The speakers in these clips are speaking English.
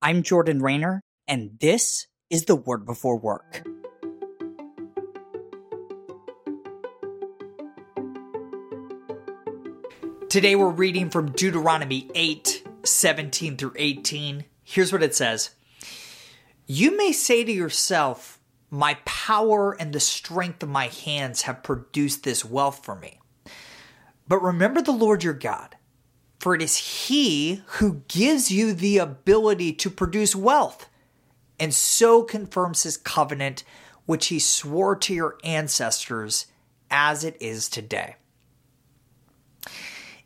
I'm Jordan Raynor, and this is the Word Before Work. Today we're reading from Deuteronomy 8 17 through 18. Here's what it says You may say to yourself, My power and the strength of my hands have produced this wealth for me. But remember the Lord your God, for it is He who gives you the ability to produce wealth, and so confirms His covenant, which He swore to your ancestors as it is today.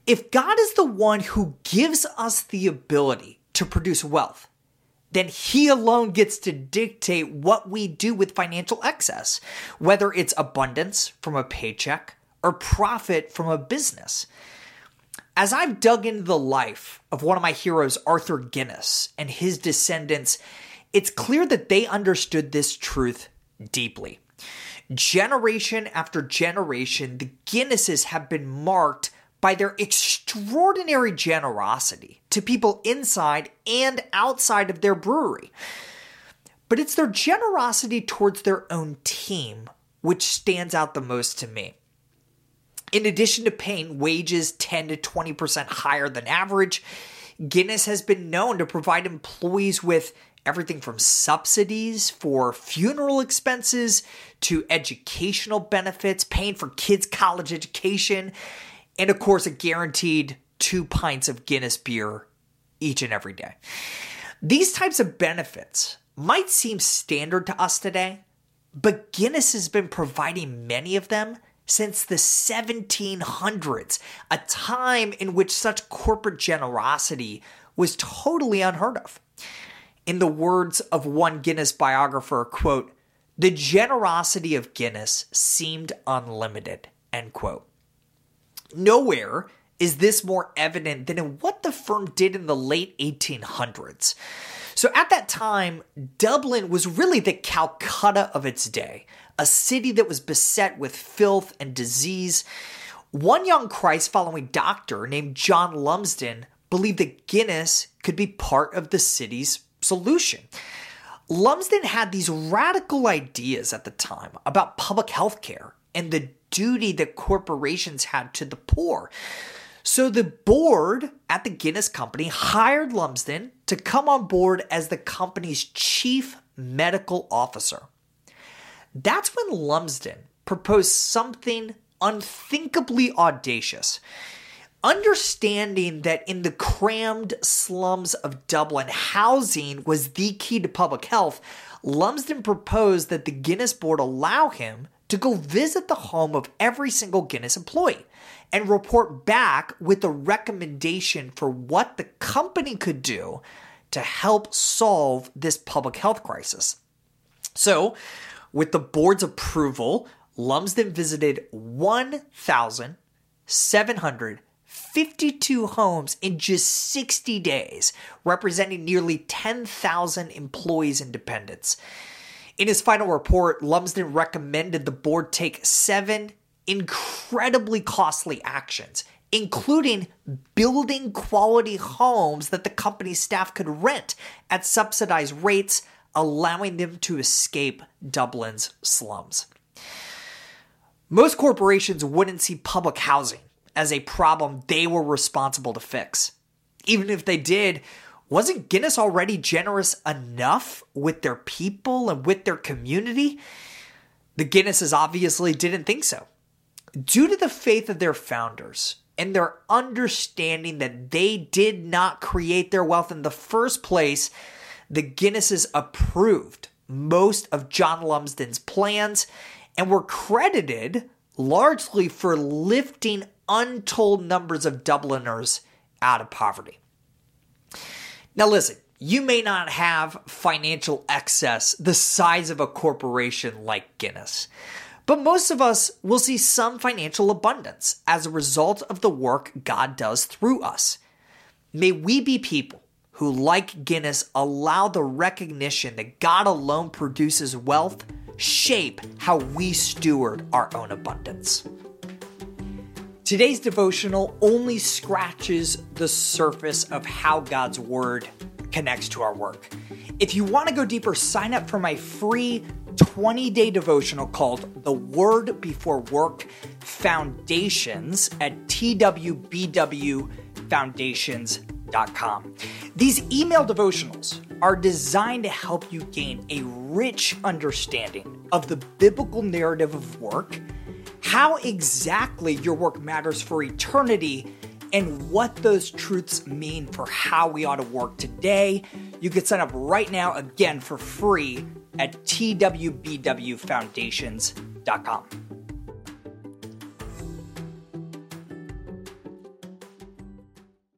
If God is the one who gives us the ability to produce wealth, then he alone gets to dictate what we do with financial excess, whether it's abundance from a paycheck or profit from a business. As I've dug into the life of one of my heroes, Arthur Guinness, and his descendants, it's clear that they understood this truth deeply. Generation after generation, the Guinnesses have been marked by their extraordinary generosity to people inside and outside of their brewery. But it's their generosity towards their own team which stands out the most to me. In addition to paying wages 10 to 20% higher than average, Guinness has been known to provide employees with everything from subsidies for funeral expenses to educational benefits, paying for kids' college education, and of course, a guaranteed two pints of Guinness beer each and every day. These types of benefits might seem standard to us today, but Guinness has been providing many of them since the 1700s, a time in which such corporate generosity was totally unheard of. In the words of one Guinness biographer, quote, the generosity of Guinness seemed unlimited, end quote. Nowhere is this more evident than in what the firm did in the late 1800s. So at that time, Dublin was really the Calcutta of its day, a city that was beset with filth and disease. One young Christ following doctor named John Lumsden believed that Guinness could be part of the city's solution. Lumsden had these radical ideas at the time about public health care and the duty that corporations had to the poor. So the board at the Guinness Company hired Lumsden to come on board as the company's chief medical officer. That's when Lumsden proposed something unthinkably audacious. Understanding that in the crammed slums of Dublin, housing was the key to public health, Lumsden proposed that the Guinness board allow him to go visit the home of every single Guinness employee and report back with a recommendation for what the company could do to help solve this public health crisis. So, with the board's approval, Lumsden visited 1,752 homes in just 60 days, representing nearly 10,000 employees and dependents. In his final report, Lumsden recommended the board take seven incredibly costly actions, including building quality homes that the company's staff could rent at subsidized rates, allowing them to escape Dublin's slums. Most corporations wouldn't see public housing as a problem they were responsible to fix. Even if they did, wasn't Guinness already generous enough with their people and with their community? The Guinnesses obviously didn't think so. Due to the faith of their founders and their understanding that they did not create their wealth in the first place, the Guinnesses approved most of John Lumsden's plans and were credited largely for lifting untold numbers of Dubliners out of poverty. Now, listen, you may not have financial excess the size of a corporation like Guinness, but most of us will see some financial abundance as a result of the work God does through us. May we be people who, like Guinness, allow the recognition that God alone produces wealth shape how we steward our own abundance. Today's devotional only scratches the surface of how God's Word connects to our work. If you want to go deeper, sign up for my free 20 day devotional called The Word Before Work Foundations at twbwfoundations.com. These email devotionals are designed to help you gain a rich understanding of the biblical narrative of work, how exactly your work matters for eternity, and what those truths mean for how we ought to work today. You can sign up right now again for free at twbwfoundations.com.